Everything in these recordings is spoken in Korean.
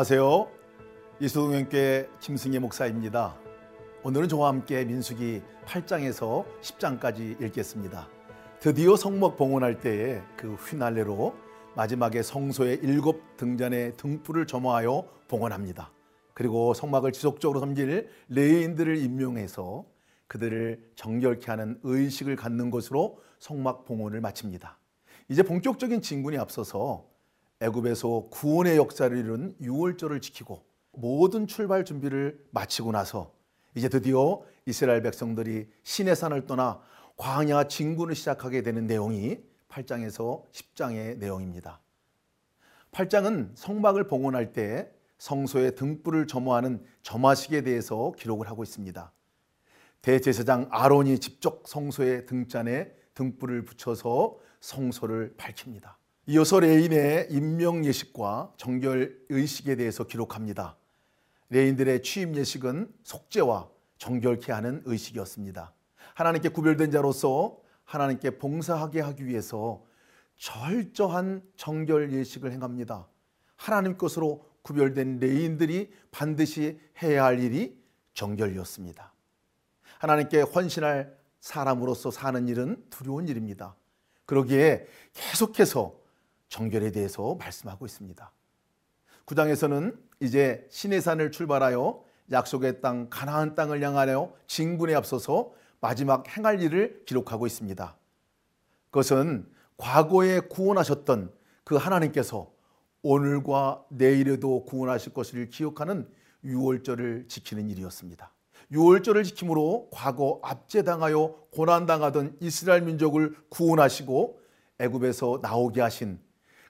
안녕하세요. 이수동교회 김승혜 목사입니다. 오늘은 저와 함께 민수기 8장에서 10장까지 읽겠습니다. 드디어 성막 봉헌할 때에 그 휘날레로 마지막에 성소의 일곱 등잔의 등불을 점화하여 봉헌합니다. 그리고 성막을 지속적으로 섬길 레인들을 임명해서 그들을 정결케 하는 의식을 갖는 것으로 성막 봉헌을 마칩니다. 이제 본격적인 진군이 앞서서 애굽에서 구원의 역사를 이룬 6월절을 지키고 모든 출발 준비를 마치고 나서 이제 드디어 이스라엘 백성들이 신의 산을 떠나 광야 진군을 시작하게 되는 내용이 8장에서 10장의 내용입니다. 8장은 성막을 봉헌할 때 성소의 등불을 점화하는 점화식에 대해서 기록을 하고 있습니다. 대제사장 아론이 직접 성소의 등잔에 등불을 붙여서 성소를 밝힙니다. 이어서 레위인의 임명 예식과 정결 의식에 대해서 기록합니다. 레위인들의 취임 예식은 속죄와 정결케 하는 의식이었습니다. 하나님께 구별된 자로서 하나님께 봉사하게 하기 위해서 철저한 정결 예식을 행합니다. 하나님 것으로 구별된 레위인들이 반드시 해야 할 일이 정결이었습니다. 하나님께 헌신할 사람으로서 사는 일은 두려운 일입니다. 그러기에 계속해서 정결에 대해서 말씀하고 있습니다. 9장에서는 이제 시내산을 출발하여 약속의 땅 가나안 땅을 향하여 진군에 앞서서 마지막 행할 일을 기록하고 있습니다. 그것은 과거에 구원하셨던 그 하나님께서 오늘과 내일에도 구원하실 것을 기억하는 유월절을 지키는 일이었습니다. 유월절을 지킴으로 과거 압제당하여 고난당하던 이스라엘 민족을 구원하시고 애굽에서 나오게 하신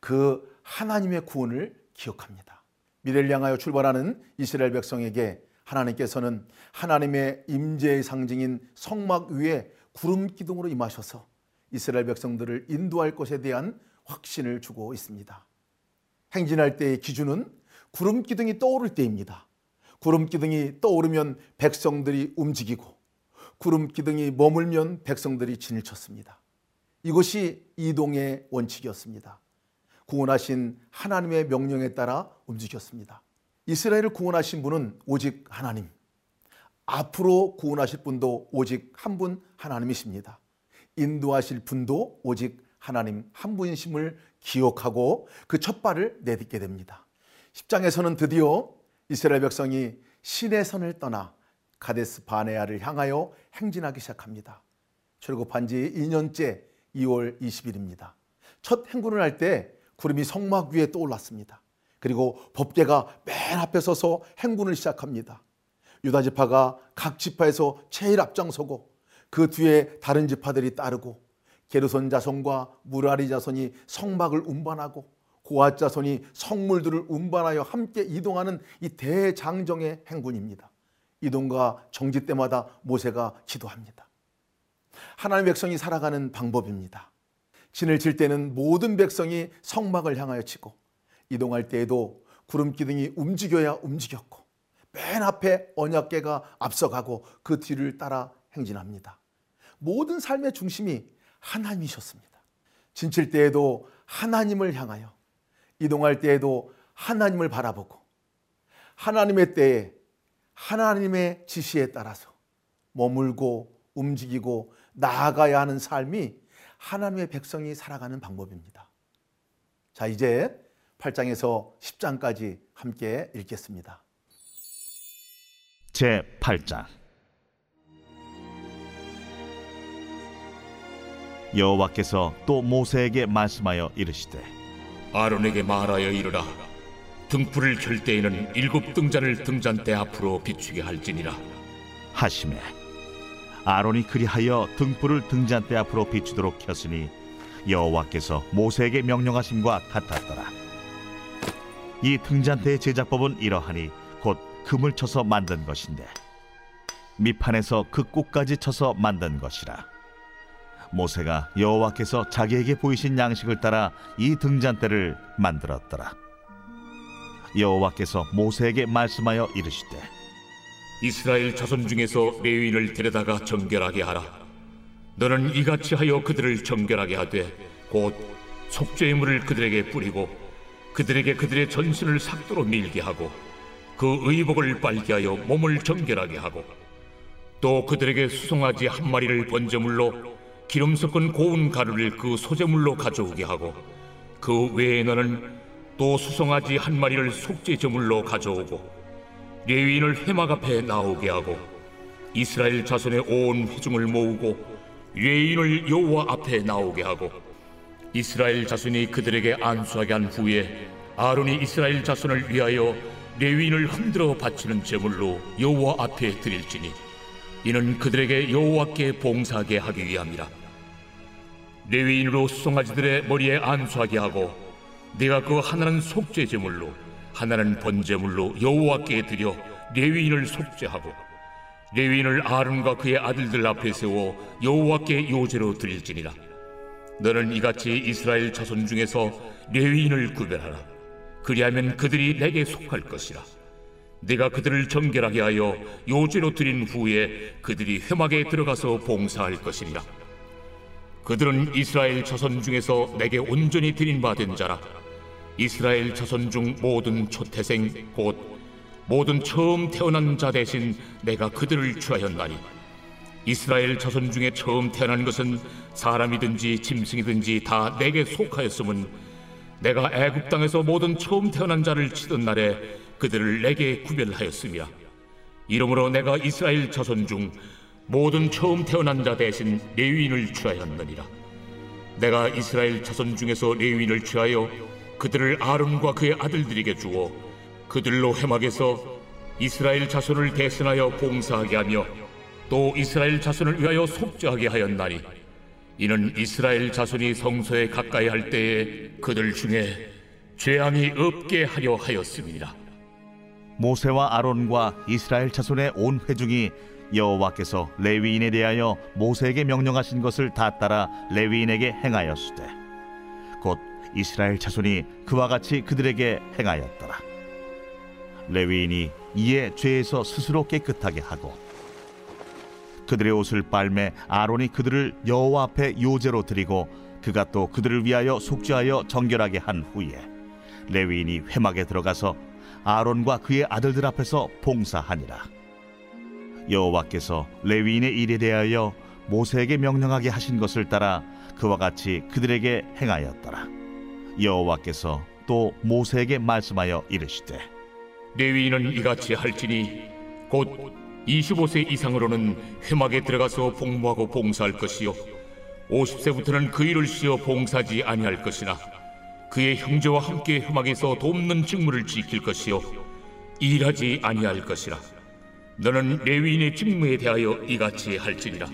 그 하나님의 구원을 기억합니다. 미래를 향하여 출발하는 이스라엘 백성에게 하나님께서는 하나님의 임재의 상징인 성막 위에 구름 기둥으로 임하셔서 이스라엘 백성들을 인도할 것에 대한 확신을 주고 있습니다. 행진할 때의 기준은 구름 기둥이 떠오를 때입니다. 구름 기둥이 떠오르면 백성들이 움직이고 구름 기둥이 머물면 백성들이 진을 쳤습니다. 이것이 이동의 원칙이었습니다. 구원하신 하나님의 명령에 따라 움직였습니다. 이스라엘을 구원하신 분은 오직 하나님. 앞으로 구원하실 분도 오직 한 분 하나님이십니다. 인도하실 분도 오직 하나님 한 분이심을 기억하고 그 첫 발을 내딛게 됩니다. 10장에서는 드디어 이스라엘 백성이 신의 선을 떠나 가데스 바네아를 향하여 행진하기 시작합니다. 출국한 지 2년째 2월 20일입니다. 첫 행군을 할 때 구름이 성막 위에 떠올랐습니다. 그리고 법계가 맨 앞에 서서 행군을 시작합니다. 유다 지파가 각 지파에서 제일 앞장서고 그 뒤에 다른 지파들이 따르고 게르손 자손과 무라리 자손이 성막을 운반하고 고앗 자손이 성물들을 운반하여 함께 이동하는 이 대장정의 행군입니다. 이동과 정지 때마다 모세가 기도합니다. 하나님의 백성이 살아가는 방법입니다. 진을 칠 때는 모든 백성이 성막을 향하여 치고 이동할 때에도 구름 기둥이 움직여야 움직였고 맨 앞에 언약계가 앞서가고 그 뒤를 따라 행진합니다. 모든 삶의 중심이 하나님이셨습니다. 진칠 때에도 하나님을 향하여 이동할 때에도 하나님을 바라보고 하나님의 때에 하나님의 지시에 따라서 머물고 움직이고 나아가야 하는 삶이 하나님의 백성이 살아가는 방법입니다. 자, 이제 8장에서 10장까지 함께 읽겠습니다. 제 8장 여호와께서 또 모세에게 말씀하여 이르시되 아론에게 말하여 이르라 등불을 켤 때에는 일곱 등잔을 등잔대 앞으로 비추게 할지니라 하심에 아론이 그리하여 등불을 등잔대 앞으로 비추도록 켰으니 여호와께서 모세에게 명령하심과 같았더라 이 등잔대의 제작법은 이러하니 곧 금을 쳐서 만든 것인데 밑판에서 그 꼭까지 쳐서 만든 것이라 모세가 여호와께서 자기에게 보이신 양식을 따라 이 등잔대를 만들었더라. 여호와께서 모세에게 말씀하여 이르시되 이스라엘 자손 중에서 레위인을 데려다가 정결하게 하라. 너는 이같이 하여 그들을 정결하게 하되 곧 속죄의 물을 그들에게 뿌리고 그들에게 그들의 전신을 삭도로 밀게 하고 그 의복을 빨게 하여 몸을 정결하게 하고 또 그들에게 수송아지 한 마리를 번제물로 기름 섞은 고운 가루를 그 소제물로 가져오게 하고 그 외에 너는 또 수송아지 한 마리를 속죄 제물로 가져오고 레위인을 회막 앞에 나오게 하고 이스라엘 자손의 온 회중을 모으고 레위인을 여호와 앞에 나오게 하고 이스라엘 자손이 그들에게 안수하게 한 후에 아론이 이스라엘 자손을 위하여 레위인을 흔들어 바치는 제물로 여호와 앞에 드릴지니 이는 그들에게 여호와께 봉사하게 하기 위함이라. 레위인으로 수송아지들의 머리에 안수하게 하고 네가 그 하나는 속죄 제물로 하나는 번제물로 여호와께 드려 레위인을 속죄하고 레위인을 아론과 그의 아들들 앞에 세워 여호와께 요제로 드릴지니라. 너는 이같이 이스라엘 자손 중에서 레위인을 구별하라. 그리하면 그들이 내게 속할 것이라. 내가 그들을 정결하게 하여 요제로 드린 후에 그들이 회막에 들어가서 봉사할 것이니라. 그들은 이스라엘 자손 중에서 내게 온전히 드린 바된 자라 이스라엘 자손 중 모든 초태생 곧 모든 처음 태어난 자 대신 내가 그들을 취하였나니. 이스라엘 자손 중에 처음 태어난 것은 사람이든지 짐승이든지 다 내게 속하였음은 내가 애굽 땅에서 모든 처음 태어난 자를 치던 날에 그들을 내게 구별하였음이라 이러므로 내가 이스라엘 자손 중 모든 처음 태어난 자 대신 레위인을 취하였느니라. 내가 이스라엘 자손 중에서 레위인을 취하여 그들을 아론과 그의 아들들에게 주어 그들로 회막에서 이스라엘 자손을 대신하여 봉사하게 하며 또 이스라엘 자손을 위하여 속죄하게 하였나니 이는 이스라엘 자손이 성소에 가까이 할 때에 그들 중에 죄함이 없게 하려 하였습니다. 모세와 아론과 이스라엘 자손의 온 회중이 여호와께서 레위인에 대하여 모세에게 명령하신 것을 다 따라 레위인에게 행하였으되 곧 이스라엘 자손이 그와 같이 그들에게 행하였더라. 레위인이 이에 죄에서 스스로 깨끗하게 하고 그들의 옷을 빨매 아론이 그들을 여호와 앞에 요제로 드리고 그가 또 그들을 위하여 속죄하여 정결하게 한 후에 레위인이 회막에 들어가서 아론과 그의 아들들 앞에서 봉사하니라. 여호와께서 레위인의 일에 대하여 모세에게 명령하게 하신 것을 따라 그와 같이 그들에게 행하였더라 여호와께서 또 모세에게 말씀하여 이르시되 레위인은 이같이 할지니 곧 25세 이상으로는 회막에 들어가서 복무하고 봉사할 것이요 50세부터는 그 일을 쉬어 봉사하지 아니할 것이나 그의 형제와 함께 회막에서 돕는 직무를 지킬 것이요 일하지 아니할 것이라. 너는 레위인의 직무에 대하여 이같이 할지니라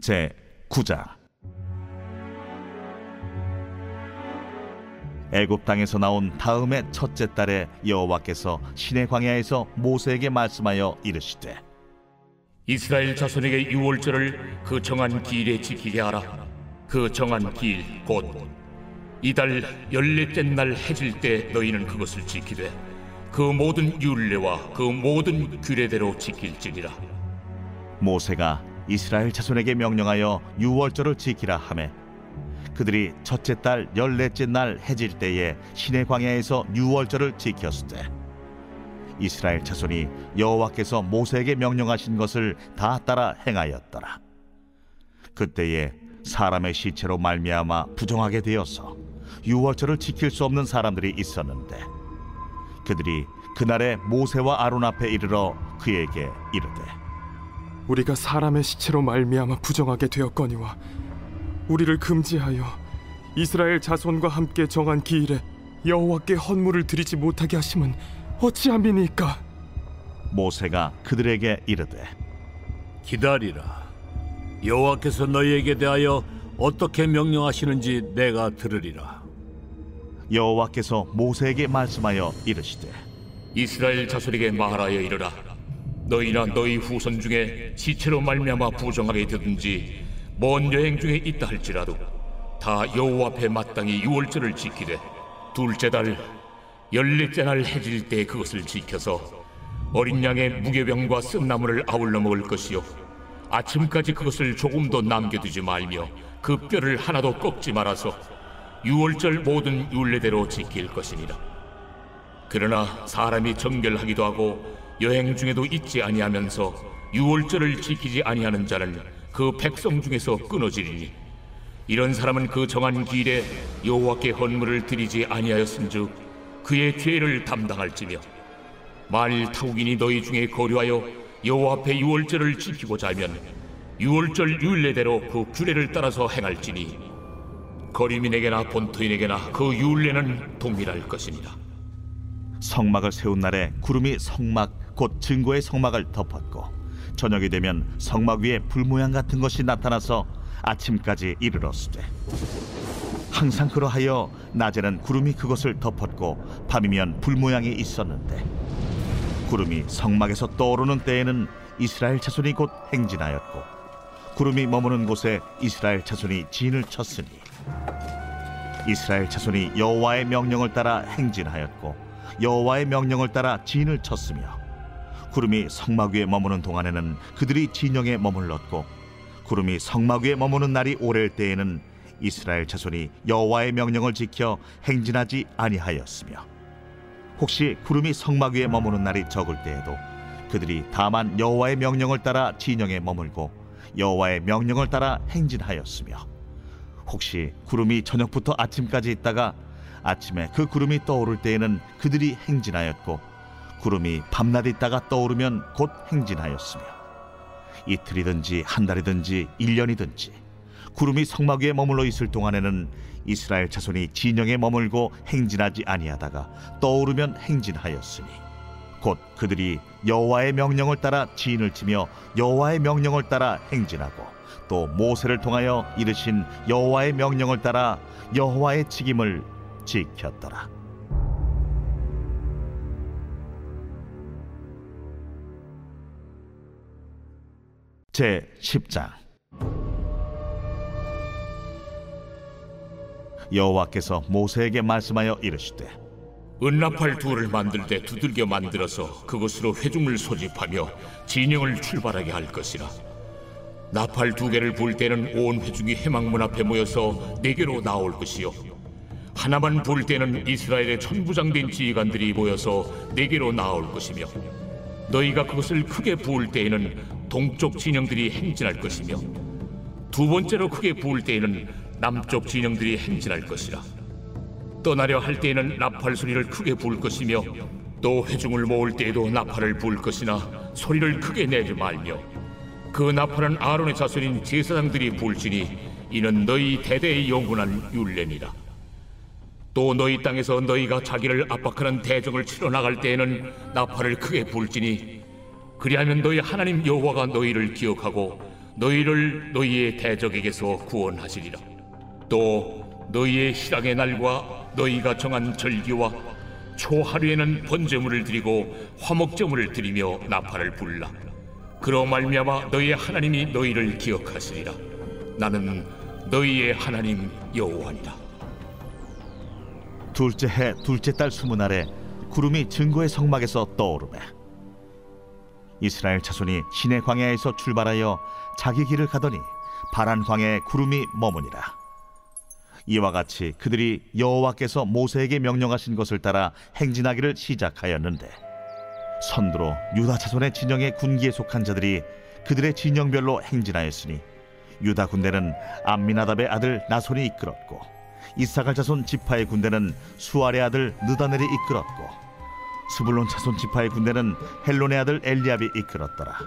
제 9장 애굽 땅에서 나온 다음의 첫째 달에 여호와께서 시내 광야에서 모세에게 말씀하여 이르시되 이스라엘 자손에게 유월절을 그 정한 기일에 지키게 하라. 그 정한 기일 곧 이달 열넷째 날 해질 때 너희는 그것을 지키되 그 모든 율례와 그 모든 규례대로 지킬지니라. 모세가 이스라엘 자손에게 명령하여 유월절을 지키라 하매 그들이 첫째 달 열넷째 날 해질 때에 시내 광야에서 유월절을 지켰으되 이스라엘 자손이 여호와께서 모세에게 명령하신 것을 다 따라 행하였더라. 그때에 사람의 시체로 말미암아 부정하게 되어서 유월절을 지킬 수 없는 사람들이 있었는데 그들이 그날에 모세와 아론 앞에 이르러 그에게 이르되 우리가 사람의 시체로 말미암아 부정하게 되었거니와 우리를 금지하여 이스라엘 자손과 함께 정한 기일에 여호와께 헌물을 드리지 못하게 하심은 어찌함이니까 모세가 그들에게 이르되 기다리라. 여호와께서 너희에게 대하여 어떻게 명령하시는지 내가 들으리라. 여호와께서 모세에게 말씀하여 이르시되 이스라엘 자손에게 말하여 이르라. 너희나 너희 후손 중에 시체로 말미암아 부정하게 되든지 먼 여행 중에 있다 할지라도 다 여호와 앞에 마땅히 유월절을 지키되 둘째 달 열넷째 날 해질 때 그것을 지켜서 어린 양의 무교병과 쓴나물을 아울러 먹을 것이요 아침까지 그것을 조금도 남겨두지 말며 그 뼈를 하나도 꺾지 말아서 유월절 모든 율례대로 지킬 것이니라. 그러나 사람이 정결하기도 하고 여행 중에도 잊지 아니하면서 유월절을 지키지 아니하는 자는 그 백성 중에서 끊어지리니. 이런 사람은 그 정한 기일에 여호와께 헌물을 드리지 아니하였은즉 그의 죄를 담당할지며 만일 타국인이 너희 중에 거류하여 여호와 앞에 유월절을 지키고자 하면 유월절 율례대로 그 규례를 따라서 행할지니 거리민에게나 본토인에게나 그 율례는 동일할 것이니라 성막을 세운 날에 구름이 성막 곧 증거의 성막을 덮었고 저녁이 되면 성막 위에 불 모양 같은 것이 나타나서 아침까지 이르렀으되 항상 그러하여 낮에는 구름이 그것을 덮었고 밤이면 불 모양이 있었는데 구름이 성막에서 떠오르는 때에는 이스라엘 자손이 곧 행진하였고 구름이 머무는 곳에 이스라엘 자손이 진을 쳤으니 이스라엘 자손이 여호와의 명령을 따라 행진하였고 여호와의 명령을 따라 진을 쳤으며 구름이 성막 위에 머무는 동안에는 그들이 진영에 머물렀고 구름이 성막 위에 머무는 날이 오래일 때에는 이스라엘 자손이 여호와의 명령을 지켜 행진하지 아니하였으며 혹시 구름이 성막 위에 머무는 날이 적을 때에도 그들이 다만 여호와의 명령을 따라 진영에 머물고 여호와의 명령을 따라 행진하였으며 혹시 구름이 저녁부터 아침까지 있다가 아침에 그 구름이 떠오를 때에는 그들이 행진하였고 구름이 밤낮 있다가 떠오르면 곧 행진하였으며 이틀이든지 한 달이든지 일 년이든지 구름이 성막 위에 머물러 있을 동안에는 이스라엘 자손이 진영에 머물고 행진하지 아니하다가 떠오르면 행진하였으니 곧 그들이 여호와의 명령을 따라 진을 치며 여호와의 명령을 따라 행진하고 또 모세를 통하여 이르신 여호와의 명령을 따라 여호와의 직임을 지켰더라. 제 10장. 여호와께서 모세에게 말씀하여 이르시되 은나팔 둘을 만들 때 두들겨 만들어서 그것으로 회중을 소집하며 진영을 출발하게 할 것이라. 나팔 두 개를 불 때는 온 회중이 해망문 앞에 모여서 내게로 나올 것이요. 하나만 불 때는 이스라엘의 천부장된 지휘관들이 모여서 내게로 나올 것이며 너희가 그것을 크게 부을 때에는 동쪽 진영들이 행진할 것이며 두 번째로 크게 부을 때에는 남쪽 진영들이 행진할 것이라. 떠나려 할 때에는 나팔 소리를 크게 부을 것이며 또 회중을 모을 때에도 나팔을 부을 것이나 소리를 크게 내지 말며 그 나팔은 아론의 자손인 제사장들이 부을지니 이는 너희 대대의 영원한 율례니라. 또 너희 땅에서 너희가 자기를 압박하는 대적을 치러 나갈 때에는 나팔을 크게 불지니 그리하면 너희 하나님 여호와가 너희를 기억하고 너희를 너희의 대적에게서 구원하시리라. 또 너희의 희락의 날과 너희가 정한 절기와 초하루에는 번제물을 드리고 화목제물을 드리며 나팔을 불라. 그로 말미암아 너희의 하나님이 너희를 기억하시리라. 나는 너희의 하나님 여호와니라. 둘째 해 둘째 달 스무 날에 구름이 증거의 성막에서 떠오르매 이스라엘 자손이 시내 광야에서 출발하여 자기 길을 가더니 파란 광야에 구름이 머무니라. 이와 같이 그들이 여호와께서 모세에게 명령하신 것을 따라 행진하기를 시작하였는데 선두로 유다 자손의 진영의 군기에 속한 자들이 그들의 진영별로 행진하였으니 유다 군대는 암미나답의 아들 나손이 이끌었고 이사갈 자손 지파의 군대는 수아의 아들 느다넬이 이끌었고 스불론 자손 지파의 군대는 헬론의 아들 엘리압이 이끌었더라.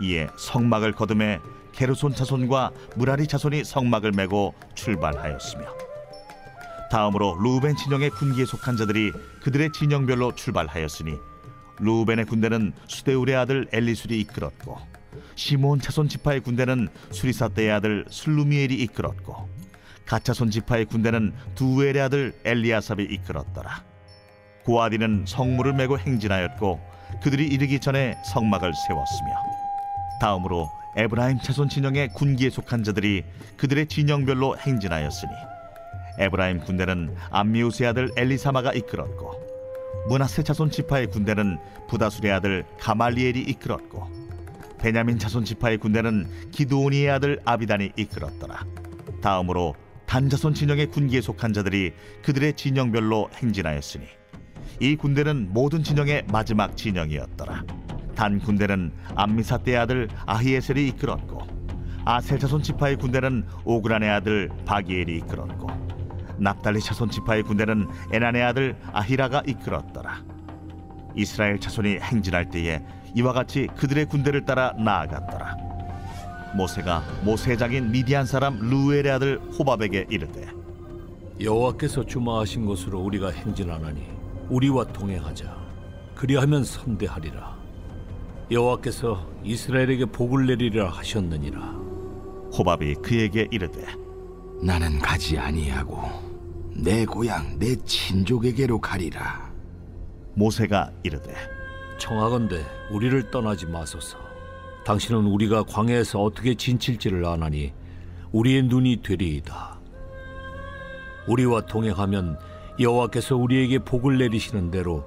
이에 성막을 거둠에 게르손 자손과 무라리 자손이 성막을 메고 출발하였으며 다음으로 루벤 진영의 군기에 속한 자들이 그들의 진영별로 출발하였으니 루벤의 군대는 수데울의 아들 엘리술이 이끌었고 시몬 자손 지파의 군대는 수리사떼의 아들 슬루미엘이 이끌었고 갓 자손 지파의 군대는 드우엘의 아들 엘리아삽이 이끌었더라. 고핫인은 성물을 메고 행진하였고 그들이 이르기 전에 성막을 세웠으며 다음으로 에브라임 자손 진영의 군기에 속한 자들이 그들의 진영별로 행진하였으니 에브라임 군대는 암미훗의 아들 엘리사마가 이끌었고 므낫세 자손 지파의 군대는 브다술의 아들 가말리엘이 이끌었고 베냐민 자손 지파의 군대는 기드오니의 아들 아비단이 이끌었더라. 다음으로 단 자손 진영의 군기에 속한 자들이 그들의 진영별로 행진하였으니 이 군대는 모든 진영의 마지막 진영이었더라. 단 군대는 암미사떼의 아들 아히에셀이 이끌었고 아셀 자손 지파의 군대는 오그란의 아들 바기엘이 이끌었고 납달리 자손 지파의 군대는 에난의 아들 아히라가 이끌었더라. 이스라엘 자손이 행진할 때에 이와 같이 그들의 군대를 따라 나아갔더라. 모세가 모세의 장인 미디안 사람 루엘의 아들 호밥에게 이르되 여호와께서 주마하신 곳으로 우리가 행진하나니 우리와 동행하자. 그리하면 선대하리라. 여호와께서 이스라엘에게 복을 내리리라 하셨느니라. 호밥이 그에게 이르되 나는 가지 아니하고 내 고향 내 친족에게로 가리라. 모세가 이르되 청하건대 우리를 떠나지 마소서. 당신은 우리가 광야에서 어떻게 진칠지를 아나니 우리의 눈이 되리이다. 우리와 동행하면 여호와께서 우리에게 복을 내리시는 대로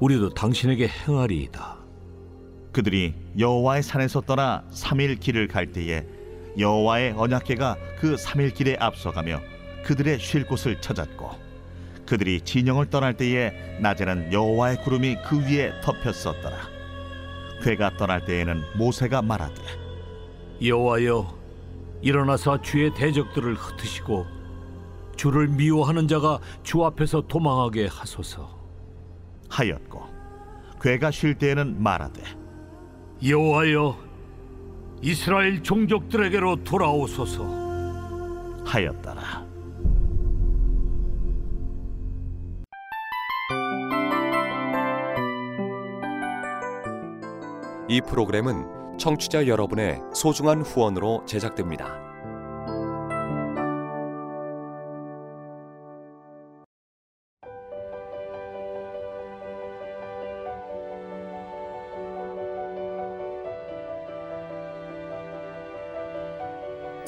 우리도 당신에게 행하리이다. 그들이 여호와의 산에서 떠나 삼일 길을 갈 때에 여호와의 언약궤가 그 삼일 길에 앞서가며 그들의 쉴 곳을 찾았고 그들이 진영을 떠날 때에 낮에는 여호와의 구름이 그 위에 덮였었더라 궤가 떠날 때에는 모세가 말하되 여호와여 일어나사 주의 대적들을 흩으시고 주를 미워하는 자가 주 앞에서 도망하게 하소서. 하였고 궤가 쉴 때에는 말하되 여호와여 이스라엘 종족들에게로 돌아오소서. 하였더라 이 프로그램은 청취자 여러분의 소중한 후원으로 제작됩니다.